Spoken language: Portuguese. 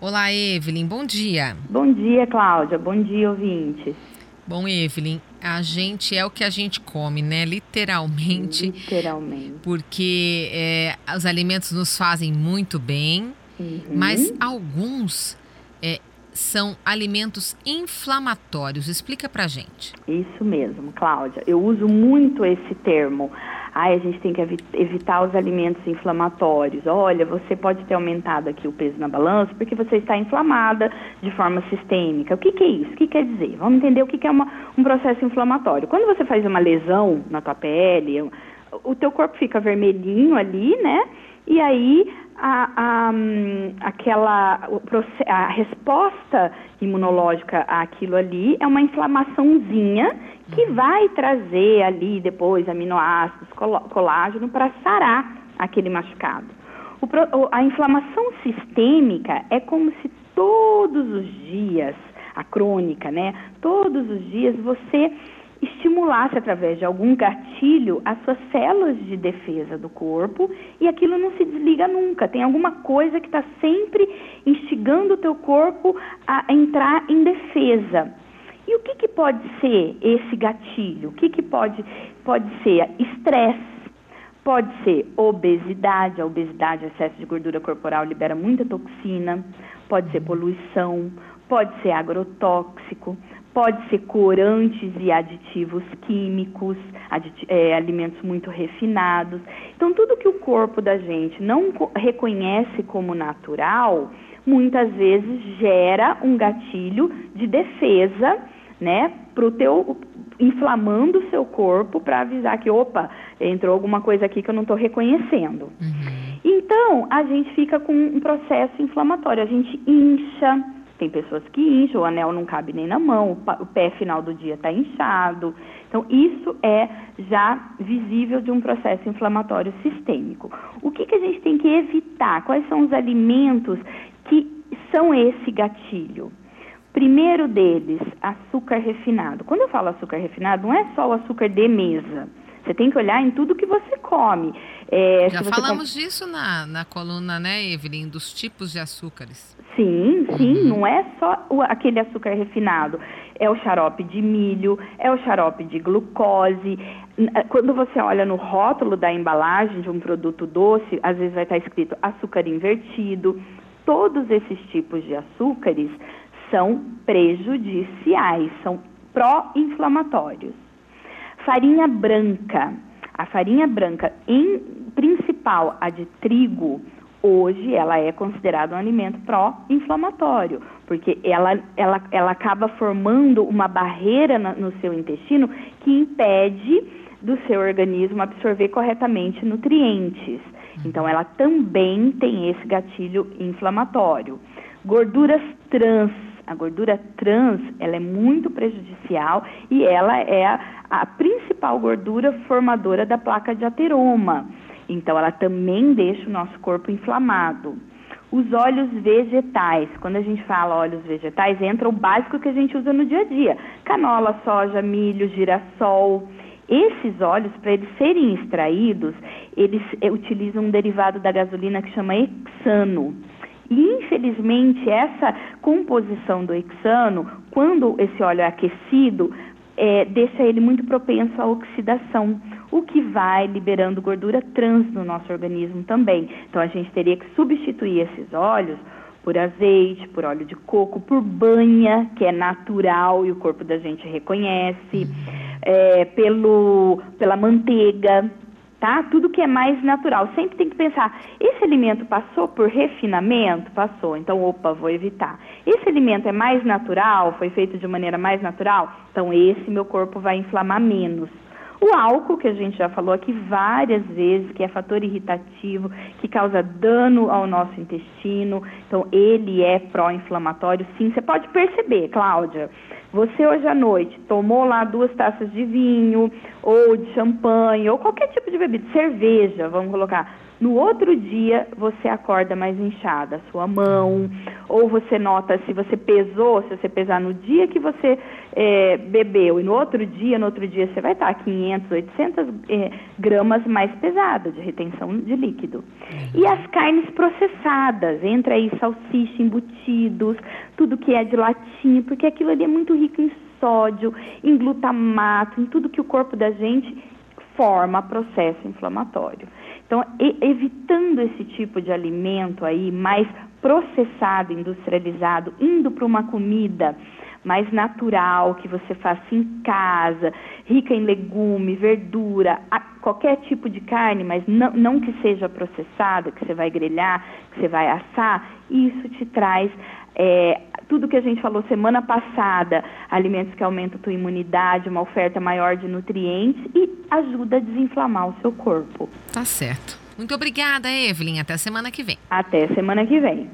Olá, Evelyn, bom dia. Bom dia, Cláudia. Bom dia, ouvintes. Bom, Evelyn, a gente é o que a gente come, né? Literalmente. Literalmente. Porque é, os alimentos nos fazem muito bem, Uhum. mas alguns é, são alimentos inflamatórios. Explica pra gente. Isso mesmo, Cláudia. Eu uso muito esse termo. Ai, a gente tem que evi- evitar os alimentos inflamatórios. Olha, você pode ter aumentado aqui o peso na balança porque você está inflamada de forma sistêmica. O que, que é isso? O que quer dizer? Vamos entender o que, que é uma- um processo inflamatório. Quando você faz uma lesão na tua pele, o teu corpo fica vermelhinho ali, né? E aí a, a, hum, aquela a resposta imunológica àquilo ali é uma inflamaçãozinha que vai trazer ali depois aminoácidos, colágeno para sarar aquele machucado. O- a inflamação sistêmica é como se todos os dias, a crônica, né? Todos os dias você estimulasse através de algum gatilho as suas células de defesa do corpo e aquilo não se desliga nunca. Tem alguma coisa que está sempre instigando o teu corpo a entrar em defesa. E o que, que pode ser esse gatilho? O que, que pode, pode ser estresse? Pode ser obesidade, a obesidade, excesso de gordura corporal libera muita toxina, pode ser poluição, pode ser agrotóxico, pode ser corantes e aditivos químicos, eh, alimentos muito refinados. Então, tudo que o corpo da gente não co- reconhece como natural, muitas vezes gera um gatilho de defesa, né, pro teu inflamando o seu corpo para avisar que, opa, entrou alguma coisa aqui que eu não estou reconhecendo. Então, a gente fica com um processo inflamatório, a gente incha, tem pessoas que incham, o anel não cabe nem na mão, o pé final do dia está inchado. Então, isso é já visível de um processo inflamatório sistêmico. O que, que a gente tem que evitar? Quais são os alimentos que são esse gatilho? Primeiro deles, açúcar refinado. Quando eu falo açúcar refinado, não é só o açúcar de mesa. Você tem que olhar em tudo que você come. É, Já você falamos disso na, na coluna, né, Evelyn, dos tipos de açúcares. Sim, sim, Uhum. não é só o- aquele açúcar refinado. É o xarope de milho, é o xarope de glucose. Eh, Quando você olha no rótulo da embalagem de um produto doce, às vezes vai estar escrito açúcar invertido. Todos esses tipos de açúcares são prejudiciais, são pró-inflamatórios. Farinha branca. A farinha branca, em principal a de trigo, hoje ela é considerada um alimento pró-inflamatório, porque ela, ela, ela acaba formando uma barreira na- no seu intestino que impede do seu organismo absorver corretamente nutrientes. Então, ela também tem esse gatilho inflamatório. Gorduras trans. A gordura trans, ela é muito prejudicial e ela é a, a principal gordura formadora da placa de ateroma. Então, ela também deixa o nosso corpo inflamado. Os óleos vegetais, quando a gente fala óleos vegetais, entra o básico que a gente usa no dia a dia: canola, soja, milho, girassol. Esses óleos, para eles serem extraídos, eles eh, utilizam um derivado da gasolina que chama hexano. E, infelizmente, essa composição do hexano, quando esse óleo é aquecido, eh, deixa ele muito propenso à oxidação, o que vai liberando gordura trans no nosso organismo também. Então, a gente teria que substituir esses óleos por azeite, por óleo de coco, por banha, que é natural e o corpo da gente reconhece, é, pelo, pela manteiga, tá? Tudo que é mais natural. Sempre tem que pensar, esse alimento passou por refinamento? Passou, então, opa, vou evitar. Esse alimento é mais natural? Foi feito de maneira mais natural? Então, esse meu corpo vai inflamar menos. O álcool, que a gente já falou aqui várias vezes, que é fator irritativo, que causa dano ao nosso intestino. Então, ele é pró-inflamatório, sim. Você pode perceber, Cláudia. Você hoje à noite tomou lá duas taças de vinho, ou de champanhe, ou qualquer tipo de bebida, cerveja, vamos colocar. No outro dia você acorda mais inchada, a sua mão, ou você nota se você pesou, se você pesar no dia que você é, bebeu e no outro dia, no outro dia você vai estar 500, 800 é, gramas mais pesada de retenção de líquido. E as carnes processadas, entra aí salsicha, embutidos, tudo que é de latinha, porque aquilo ali é muito rico em sódio, em glutamato, em tudo que o corpo da gente forma processo inflamatório. Então, evitando esse tipo de alimento aí mais processado, industrializado, indo para uma comida mais natural que você faça em casa, rica em legume, verdura, qualquer tipo de carne, mas não, não que seja processada, que você vai grelhar, que você vai assar, isso te traz é, tudo que a gente falou semana passada, alimentos que aumentam a tua imunidade, uma oferta maior de nutrientes e ajuda a desinflamar o seu corpo. Tá certo. Muito obrigada, Evelyn. Até semana que vem. Até semana que vem.